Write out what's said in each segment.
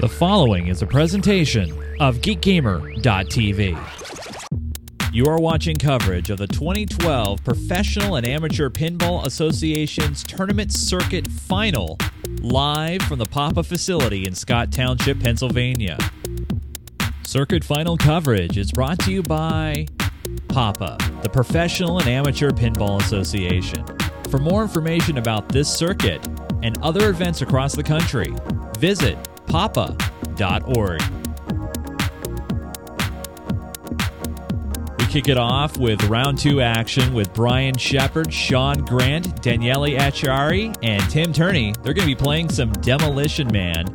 The following is a presentation of GeekGamer.tv. You are watching coverage of the 2012 Professional and Amateur Pinball Association's Tournament Circuit Final live from the Papa facility in Scott Township, Pennsylvania. Circuit Final coverage is brought to you by Papa, the Professional and Amateur Pinball Association. For more information about this circuit and other events across the country, visit papa.org. We kick it off with round two action with Brian Shepard, Sean Grant, Daniele Acciari, and Tim Turney. They're going to be playing some Demolition Man.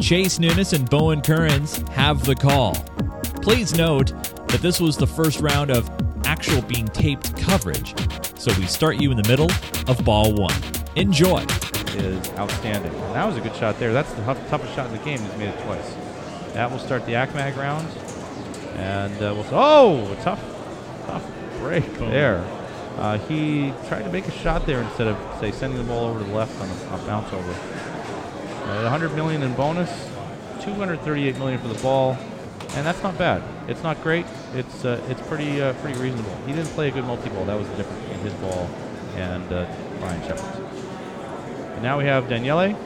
Chase Nunes and Bowen Kerins have the call. Please note that this was the first round of actual being taped coverage, so we start you in the middle of ball one. Enjoy. Is outstanding. And that was a good shot there. That's the tough- toughest shot in the game. He's made it twice. That will start the ACMAG round. And uh, we'll Oh, a tough, tough break there. Uh, he tried to make a shot there instead of, say, sending the ball over to the left on a, a bounce over. Uh, 100 million in bonus, 238 million for the ball, and that's not bad. It's not great. It's uh, it's pretty uh, pretty reasonable. He didn't play a good multi-ball. That was the difference between his ball and uh, Brian Shepard's. And now we have Daniele.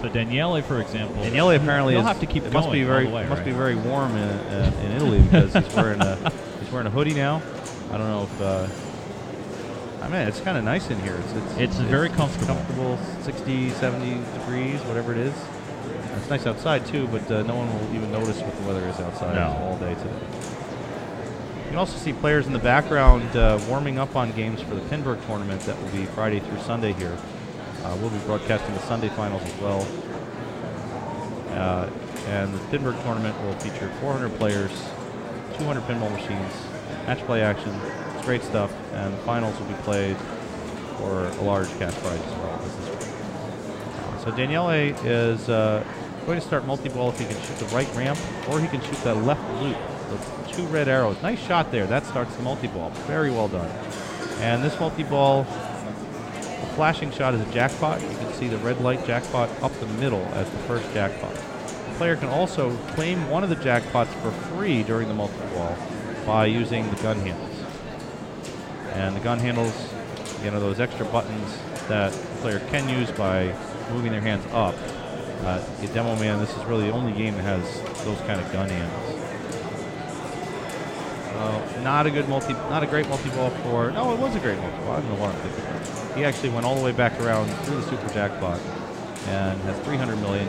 So Daniele, for example, Daniele apparently is, have to keep it must be very way, must right? be very warm in, uh, in Italy because he's wearing a he's wearing a hoodie now. I don't know if uh, I mean it's kind of nice in here. It's it's, It's very comfortable. comfortable 60, 70 degrees, whatever it is. It's nice outside too, but uh, no one will even notice what the weather is outside No. all day today. You can also see players in the background uh, warming up on games for the Pinburgh tournament that will be Friday through Sunday here. Uh, we'll be broadcasting the Sunday finals as well. Uh, and the Pinburgh tournament will feature 400 players, 200 pinball machines, match play action. It's great stuff. And the finals will be played for a large cash prize as well. Uh, so Daniele is uh, going to start multi-ball if he can shoot the right ramp, or he can shoot that left loop. The two red arrows. Nice shot there. That starts the multi-ball. Very well done. And this multi-ball flashing shot is a jackpot. You can see the red light jackpot up the middle as the first jackpot. The player can also claim one of the jackpots for free during the multi-ball by using the gun handles. And the gun handles, you know, those extra buttons that the player can use by moving their hands up. Uh, Demo Man, this is really the only game that has those kind of gun handles. So not a good multi, not a great multi-ball for. No, it was a great multi-ball. I don't know what I'm thinking. He actually went all the way back around through the super jackpot and has 300 million.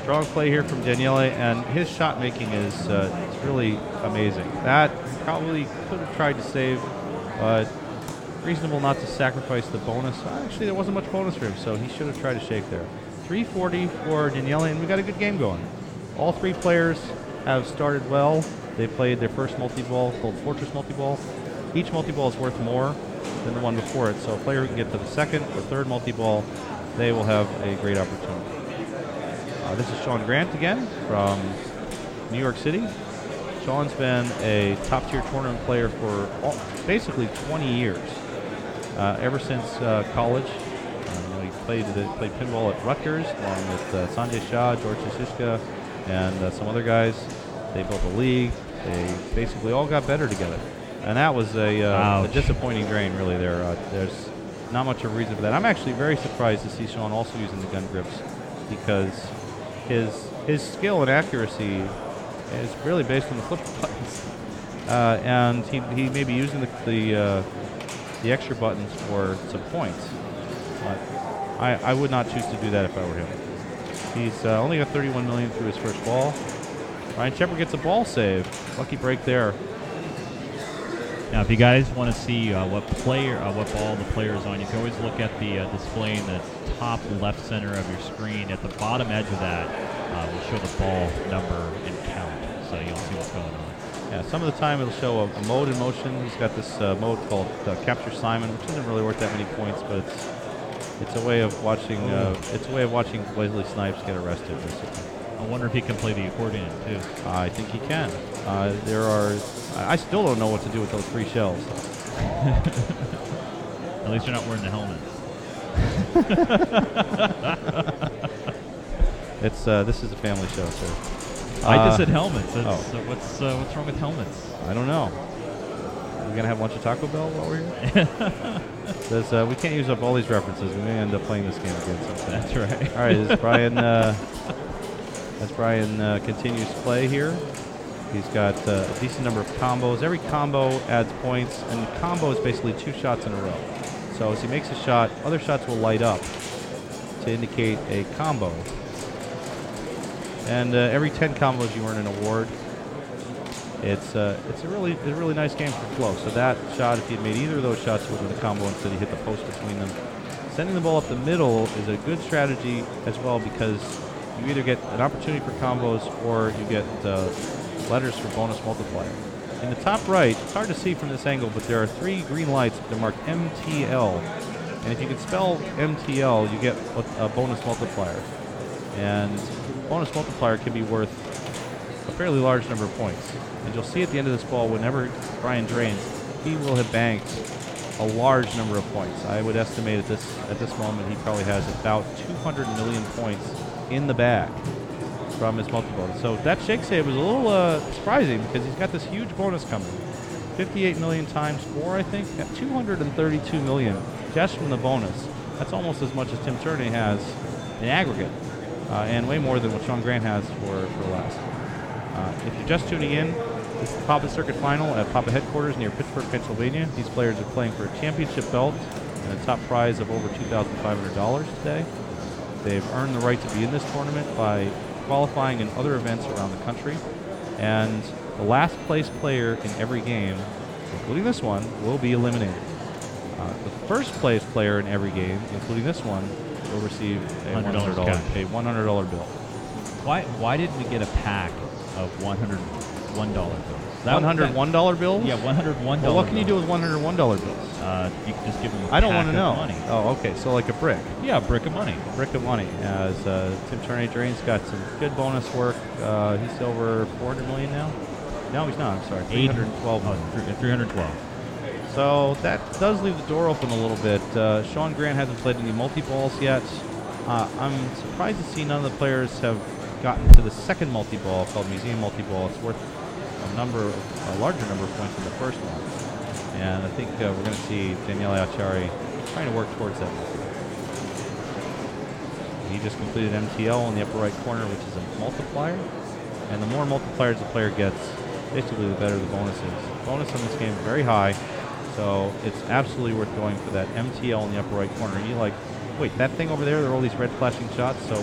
Strong play here from Daniele, and his shot making is uh, really amazing. That probably could have tried to save, but reasonable not to sacrifice the bonus. Actually, there wasn't much bonus for him, so he should have tried to shake there. 340 for Daniele, and we got a good game going. All three players have started well. They played their first multi-ball called Fortress multi-ball. Each multi-ball is worth more than the one before it, so a player who can get to the second or third multi-ball, they will have a great opportunity. Uh, this is Sean Grant again from New York City. Sean's been a top-tier tournament player for all, basically 20 years, uh, ever since uh, college. Know, he played uh, played pinball at Rutgers along with uh, Sanjay Shah, George Shishka, and uh, some other guys. They built a league. They basically all got better together, and that was a, uh, a disappointing drain. Really, there. Uh, there's not much of a reason for that. I'm actually very surprised to see Sean also using the gun grips because his his skill and accuracy is really based on the flip buttons, uh, and he, he may be using the the, uh, the extra buttons for some points. But I, I would not choose to do that if I were him. He's uh, only got 31 million through his first ball. Ryan Shepard gets a ball save. Lucky break there. Now, if you guys want to see uh, what player, uh, what ball the player is on, you can always look at the uh, display in the top left center of your screen. At the bottom edge of that uh, will show the ball number and count, so you'll see what's going on. Yeah, some of the time it'll show a, a mode in motion. He's got this uh, mode called uh, Capture Simon, which isn't really worth that many points, but it's it's a way of watching uh, it's a way of watching Wesley Snipes get arrested. Basically. I wonder if he can play the accordion too. I think he can. Uh, there are. I still don't know what to do with those three shells. At least you're not wearing the helmet. It's uh, this is a family show, sir. I Uh, just said helmets. That's, oh. uh, what's uh, what's wrong with helmets? I don't know. We're gonna have a bunch of Taco Bell while we're here. Says, uh, we can't use up all these references. We may end up playing this game again sometime. That's right. All right, as Brian uh, as Brian uh, continues play here, he's got uh, a decent number of combos. Every combo adds points, and the combo is basically two shots in a row. So as he makes a shot, other shots will light up to indicate a combo. And uh, every 10 combos, you earn an award. It's uh, it's a really a really nice game for flow. So that shot, if he had made either of those shots, would have been a combo. Instead, he hit the post between them. Sending the ball up the middle is a good strategy as well because you either get an opportunity for combos or you get uh, letters for bonus multiplier. In the top right, it's hard to see from this angle, but there are three green lights that are marked MTL. And if you can spell MTL, you get a, bonus multiplier. And bonus multiplier can be worth fairly large number of points. And you'll see at the end of this ball, whenever Brian drains, he will have banked a large number of points. I would estimate at this at this moment he probably has about 200 million points in the bag from his multi-bonus. So that shake save was a little uh, surprising because he's got this huge bonus coming. 58 million times four, I think, at 232 million just from the bonus. That's almost as much as Tim Turney has in aggregate, uh, and way more than what Sean Grant has for, for last. Uh, if you're just tuning in, this is the Papa Circuit Final at Papa headquarters near Pittsburgh, Pennsylvania. These players are playing for a championship belt and a top prize of over $2,500 today. They've earned the right to be in this tournament by qualifying in other events around the country. And the last place player in every game, including this one, will be eliminated. Uh, the first place player in every game, including this one, will receive a $100 $100, a $100 bill. Why why did we get a pack of one hundred one dollar bills? That, One hundred one dollar bills. Yeah, 101 Well, what can you do with one hundred one dollar bills? Uh, you can just give them. I I don't want to know. Money. Oh, okay. So like a brick, Yeah, a brick of money. brick of money. As uh, Tim Turney Drain's got some good bonus work. Uh, he's over four hundred million now. No, he's not. I'm sorry. Three hundred twelve. Oh, three- 312. So that does leave the door open a little bit. Uh, Sean Grant hasn't played any multi balls yet. Uh, I'm surprised to see none of the players have gotten to the second multi ball called Museum Multi Ball. It's worth a number, a larger number of points than the first one. And I think uh, we're going to see Daniele Acciari trying to work towards that. He just completed MTL in the upper right corner, which is a multiplier. And the more multipliers the player gets, basically the better the bonus is. Bonus in this game is very high, so it's absolutely worth going for that MTL in the upper right corner. And you're like, wait, that thing over there, there are all these red flashing shots. So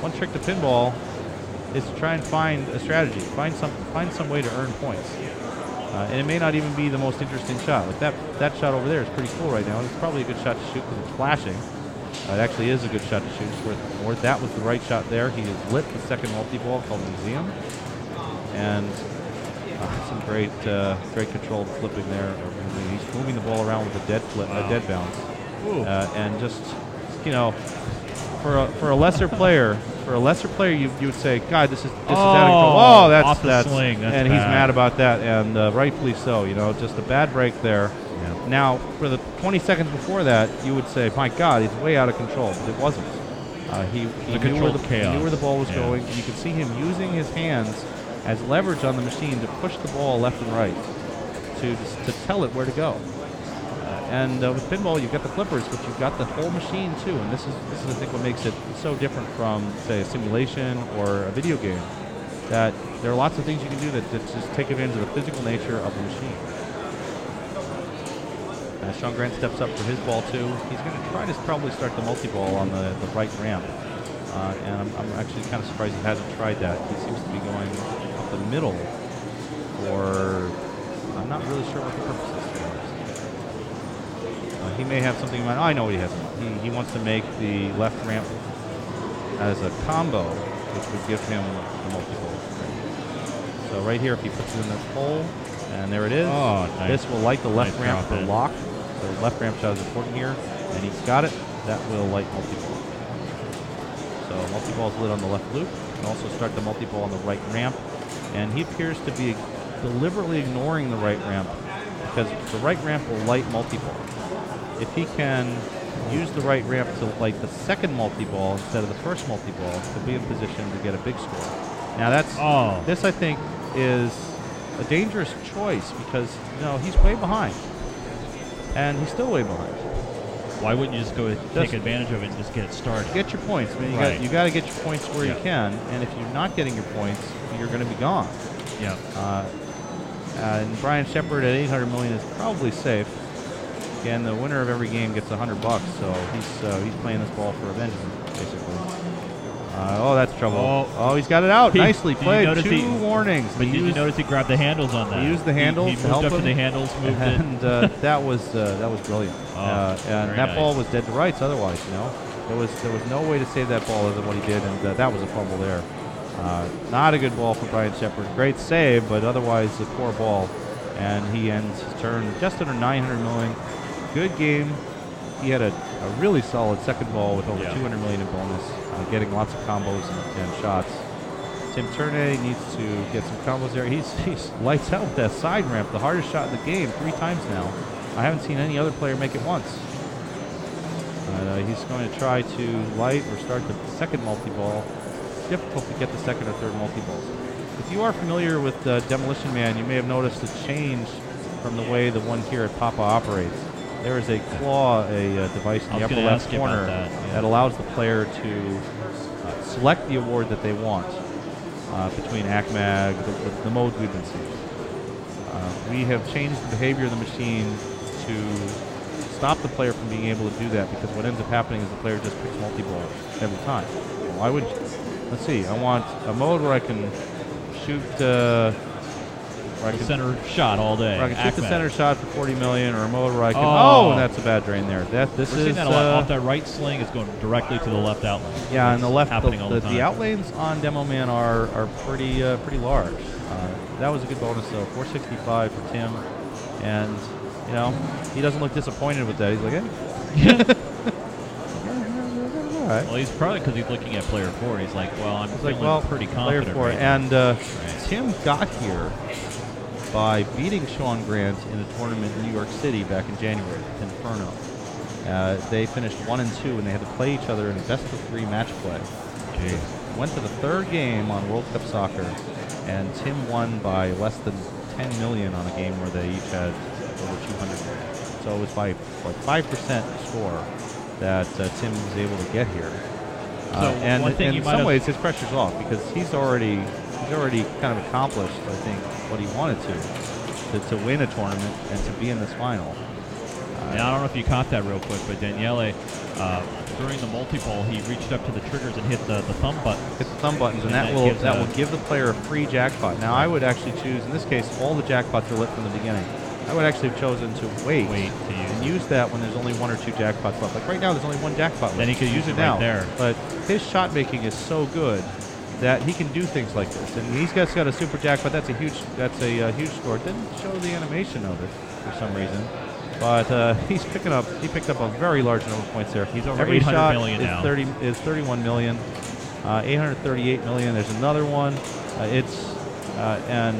one trick to pinball is to try and find a strategy, find some find some way to earn points. Uh, and it may not even be the most interesting shot. Like that that shot over there is pretty cool right now. and It's probably a good shot to shoot because it's flashing. Uh, it actually is a good shot to shoot. It's worth more. That was the right shot there. He has lit the second multi-ball called Museum. And uh, some great uh, great controlled flipping there. He's moving the ball around with a dead flip, a dead bounce. Uh, and just, you know, for a, for a lesser player, for a lesser player, you, you would say, God, this is this is out of control. Oh, Oh, that's off that's, swing. That's and he's mad about that, and uh, rightfully so. You know, just a bad break there. Yeah. Now, for the 20 seconds before that, you would say, my God, he's way out of control. But it wasn't. Uh, he he knew, where the, he knew where the ball was Yeah. going. You could see him using his hands as leverage on the machine to push the ball left and right to, to tell it where to go. And uh, with pinball, you've got the flippers, but you've got the whole machine too. And this is this is I think what makes it so different from say a simulation or a video game. That there are lots of things you can do that, that just take advantage of the physical nature of the machine. Uh, Sean Grant steps up for his ball too. He's going to try to probably start the multi-ball on the, the right ramp. Uh, and I'm, I'm actually kind of surprised he hasn't tried that. He seems to be going up the middle or I'm not really sure what the purpose is. To be honest. Uh, he may have something in mind. Oh, I know what he has. in mind. He, he wants to make the left ramp as a combo, which would give him the. So right here, if he puts it in this hole, and there it is. Oh, nice. This will light the left Nice ramp for in. lock. So the left ramp shot is important here, and he's got it. That will light multi-ball. So multi-ball is lit on the left loop. Can also start the multi-ball on the right ramp. And he appears to be deliberately ignoring the right ramp because the right ramp will light multi-ball. If he can use the right ramp to light the second multi-ball instead of the first multi-ball, he'll be in position to get a big score. Now that's Oh. this I think is a dangerous choice because you know he's way behind, and he's still way behind. Why wouldn't you just go take Just- advantage of it and just get it started? Get your points. I mean, you Right. got you got to get your points where Yeah. you can, and if you're not getting your points, you're going to be gone. Yeah. Uh, and Brian Shepard at 800 million is probably safe. Again, the winner of every game gets 100 bucks, so he's uh, he's playing this ball for revenge, basically. Uh, oh, that's trouble. Oh. Oh, he's got it out. He- Nicely played. Two he- warnings. But He did you notice he grabbed the handles on that? He used the handles He, to moved up to the handles, and uh, that was uh, that was brilliant. Oh, uh, and that nice. ball was dead to rights. Otherwise, you know, there was there was no way to save that ball other than what he did, and uh, that was a fumble there. Uh, not a good ball for Brian Shepard. Great save, but otherwise a poor ball. And he ends his turn just under 900 million. Good game. He had a, a really solid second ball with over Yeah. 200 million in bonus, uh, getting lots of combos and, and shots. Tim Turney needs to get some combos there. He's, he's lights out with that side ramp, the hardest shot in the game, three times now. I haven't seen any other player make it once. Uh, he's going to try to light or start the second multi-ball. It's difficult to get the second or third multi-balls. If you are familiar with uh, Demolition Man, you may have noticed a change from the way the one here at Papa operates. There is a claw, a uh, device in the upper left you corner that, yeah. allows the player to uh, select the award that they want uh, between ACMAG, the, the, the modes we've been seeing. Uh, we have changed the behavior of the machine to stop the player from being able to do that because what ends up happening is the player just picks multi-ball every time. I would, let's see, I want a mode where I can shoot, The can, center shot all day. can shoot the center shot for 40 million, or a mode where I can, Oh. oh, that's a bad drain there. That this We're is seeing that a lot. uh, Off that right sling is going directly to the left outlet. Yeah, and the left, the, happening all the, the, the time. outlanes on Demo Man are are pretty uh, pretty large. Uh, that was a good bonus though, 465 for Tim, and you know he doesn't look disappointed with that. He's like, eh. all right. Well, he's probably because he's looking at player four. He's like, well, I'm He's feeling like, well, pretty confident. player four, right and uh. Tim got here by beating Sean Grant in a tournament in New York City back in January, Inferno. Uh, they finished one and two, and they had to play each other in a best of three match play. Jeez. Went to the third game on World Cup Soccer, and Tim won by less than 10 million on a game where they each had over 200 million. So it was by like 5% score that uh, Tim was able to get here. Uh, So and in some ways, his pressure's off because he's already he's already kind of accomplished, I think, what he wanted to, to, to win a tournament and to be in this final. Uh, Now, I don't know if you caught that real quick, but Daniele, uh, during the multi-ball, he reached up to the triggers and hit the, the thumb button. hit the thumb buttons, and, And that that will that will give the player a free jackpot. Now, I would actually choose in this case all the jackpots are lit from the beginning. I would actually have chosen to wait, Wait to use and use that when there's only one or two jackpots left. Like right now, there's only one jackpot left. Then he could use it now. right there. But his shot making is so good that he can do things like this. And he's got, got a super jackpot. That's a huge that's a uh, huge score. It didn't show the animation of it for some reason. But uh, he's picking up. He picked up a very large number of points there. He's over Every 800 shot million is now. 30 is 31 million. Uh, 838 million. There's another one. Uh, it's uh, and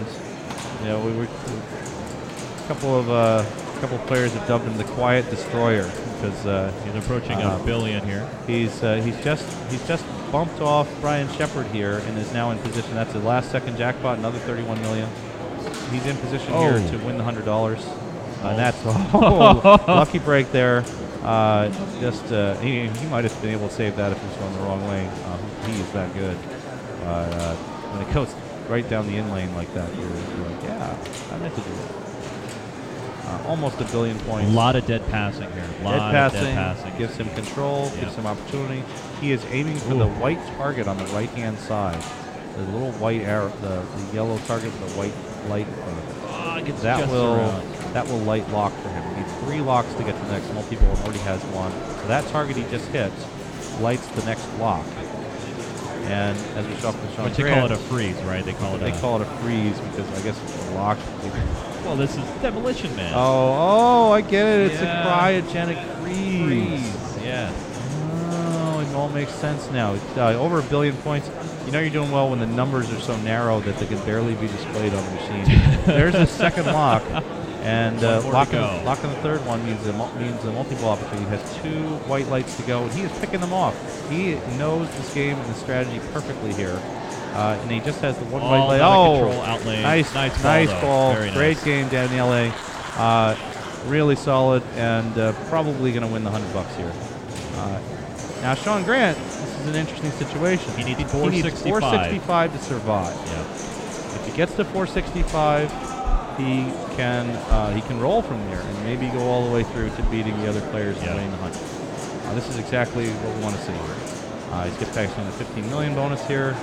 you know we were a couple of uh, couple of players have dubbed him the Quiet Destroyer because uh, He's approaching a billion here. he's uh, he's just he's just bumped off Brian Shepard here and is now in position. That's the last second jackpot, another 31 million. He's in position here Oh. to win the hundred dollars. Uh, and that's oh, lucky break there. Uh, just uh, he, he might have been able to save that if he was going the wrong way. Uh, he is that good. Uh, uh, when it goes right down the in lane like that, you're, you're like, yeah, I meant to do that. Uh, almost a billion points. A lot of dead passing here. A lot Dead of passing, dead passing. gives him control, Yep. gives him opportunity. He is aiming for Ooh. the white target on the right hand side. The little white arrow, the, the yellow target with the white light in front of it. Ah, That will around. that will light lock for him. He needs three locks to get to the next multi-ball and already has one. So that target he just hit lights the next lock. And as we saw from Sean But they Grant, call it a freeze, right? They call it they a. call it a freeze because I guess it's a lock. well, this is Demolition Man. Oh, oh, I get it. It's Yeah. a cryogenic freeze. freeze. Yeah. Oh, it all makes sense now. It's, uh, over a billion points. You know you're doing well when the numbers are so narrow that they can barely be displayed on the machine. There's a second lock, And One uh, more to locking, go. locking the third one means a, mul- means a multi-ball opportunity. He has two white lights to go, and he is picking them off. He knows this game and the strategy perfectly here. Uh, and he just has the one All white light. out of Oh, control, outlane. nice, Nice ball, nice ball. Great nice. game, Daniele. Uh, really solid, and uh, probably going to win the hundred bucks here. Uh, now, Sean Grant, this is an interesting situation. He needs He needs 465. 465 to survive. Yeah. If he gets to 465, he can uh, he can roll from there and maybe go all the way through to beating the other players Yeah. and winning the hunt. Uh, this is exactly what we want to see. Uh, he's get back on the 15 million bonus here.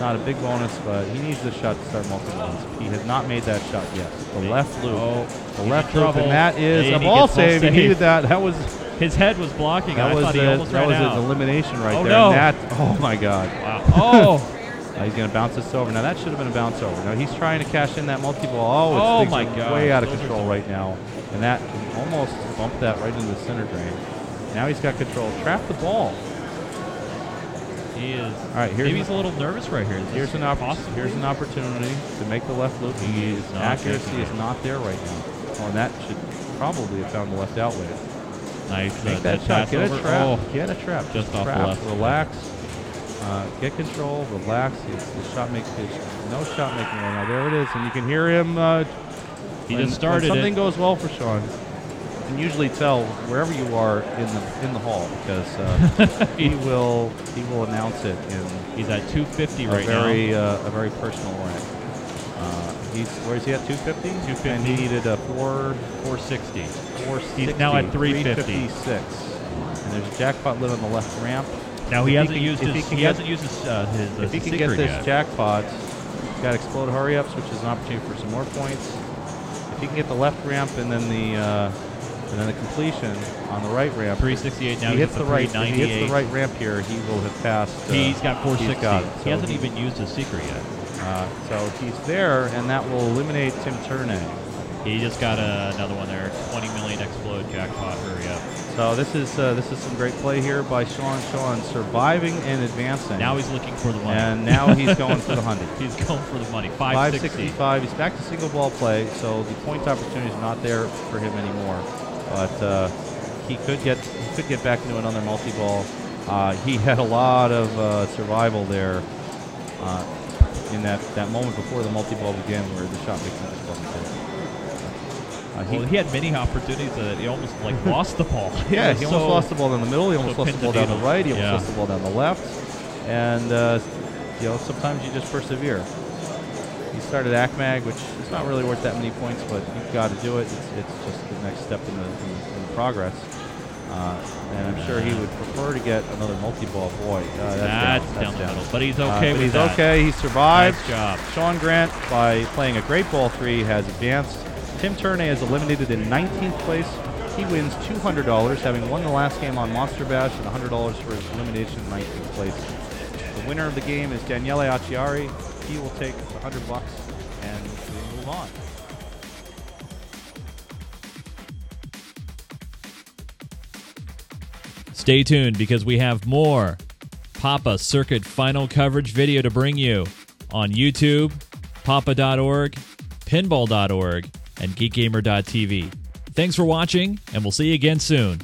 Not a big bonus, but he needs the shot to start multiple ones. He has not made that shot yet. The left loop, Oh, the left loop, and that is And a ball save. He needed that. That was His head was blocking. that I was thought he a- almost that was out. an elimination right Oh, there. no. That oh my god. Wow. Oh. Uh, he's going to bounce this over. Now that should have been a bounce over. Now he's trying to cash in that multi-ball. Oh, it's Oh, my gosh. way out of Those control right now, and that almost bumped that right into the center drain. Now he's got control. Trap the ball. He is. All right, here's Maybe he's a little nervous right here. Is Here's an opp- possible? Here's an opportunity to make the left loop. He His is accuracy is not there right now. Oh, and that should probably have found the left outlet. Nice. uh, that shot. Get a trap. Oh. Get a trap. Just off the left. Relax. Uh, get control. Relax. It's the shot makes his no shot making right now. There it is, and you can hear him. Uh, He when- just started something it. goes well for Sean. You can usually tell wherever you are in the in the hall because uh, he will he will announce it in He's at 250 right very now. uh, a very personal way. Uh, he's where is he at 250? 250. And he needed a four 460. 460. He's now at 350. 356. And there's a jackpot lid on the left ramp. Now he If hasn't can- used his. he get- hasn't used his. Uh, his uh, If he can get this yet. jackpot, he's got explode hurry ups, which is an opportunity for some more points. If he can get the left ramp and then the uh, and then the completion on the right ramp, 368 now. he hits the right. If he hits the right ramp here, he will have passed. Uh, He's got 460. got it. he hasn't he- even used his secret yet. Uh, so he's there, and that will eliminate Tim Turney. He just got uh, another one there. 20 million explode jackpot. Hurry up. So this is uh, this is some great play here by Sean. Sean surviving and advancing. Now he's looking for the money. and now he's going for the hundred. he's going for the money. 565. He's back to single ball play, so the point opportunity is not there for him anymore. But uh, he could get he could get back into another multi ball. Uh, he had a lot of uh, survival there uh, in that, that moment before the multi ball began, where the shot mixing just wasn't there. Uh, Well, he had many opportunities that he almost like lost the ball. Yeah, he almost lost the ball in the middle. He almost so lost the ball down the right. He almost Yeah. lost the ball down the left. And uh, you know, sometimes you just persevere. He started ACMAG, which is not really worth that many points, but you've got to do it. It's, it's just the next step in the, in in the progress. Uh, and I'm sure he would prefer to get another multi-ball. Boy, uh, that's, That's down. down That's the down. middle, but he's Uh, okay but with he's that. okay. He survived. Nice job. Sean Grant, by playing a great ball three, has advanced. Tim Turney is eliminated in 19th place. He wins $200, having won the last game on Monster Bash, and $100 for his elimination in 19th place. The winner of the game is Daniele Acciari. He will take 100 bucks, and we'll move on. Stay tuned because we have more Papa Circuit final coverage video to bring you on YouTube, papa.org, pinball.org, and geekgamer.tv. Thanks for watching, and we'll see you again soon.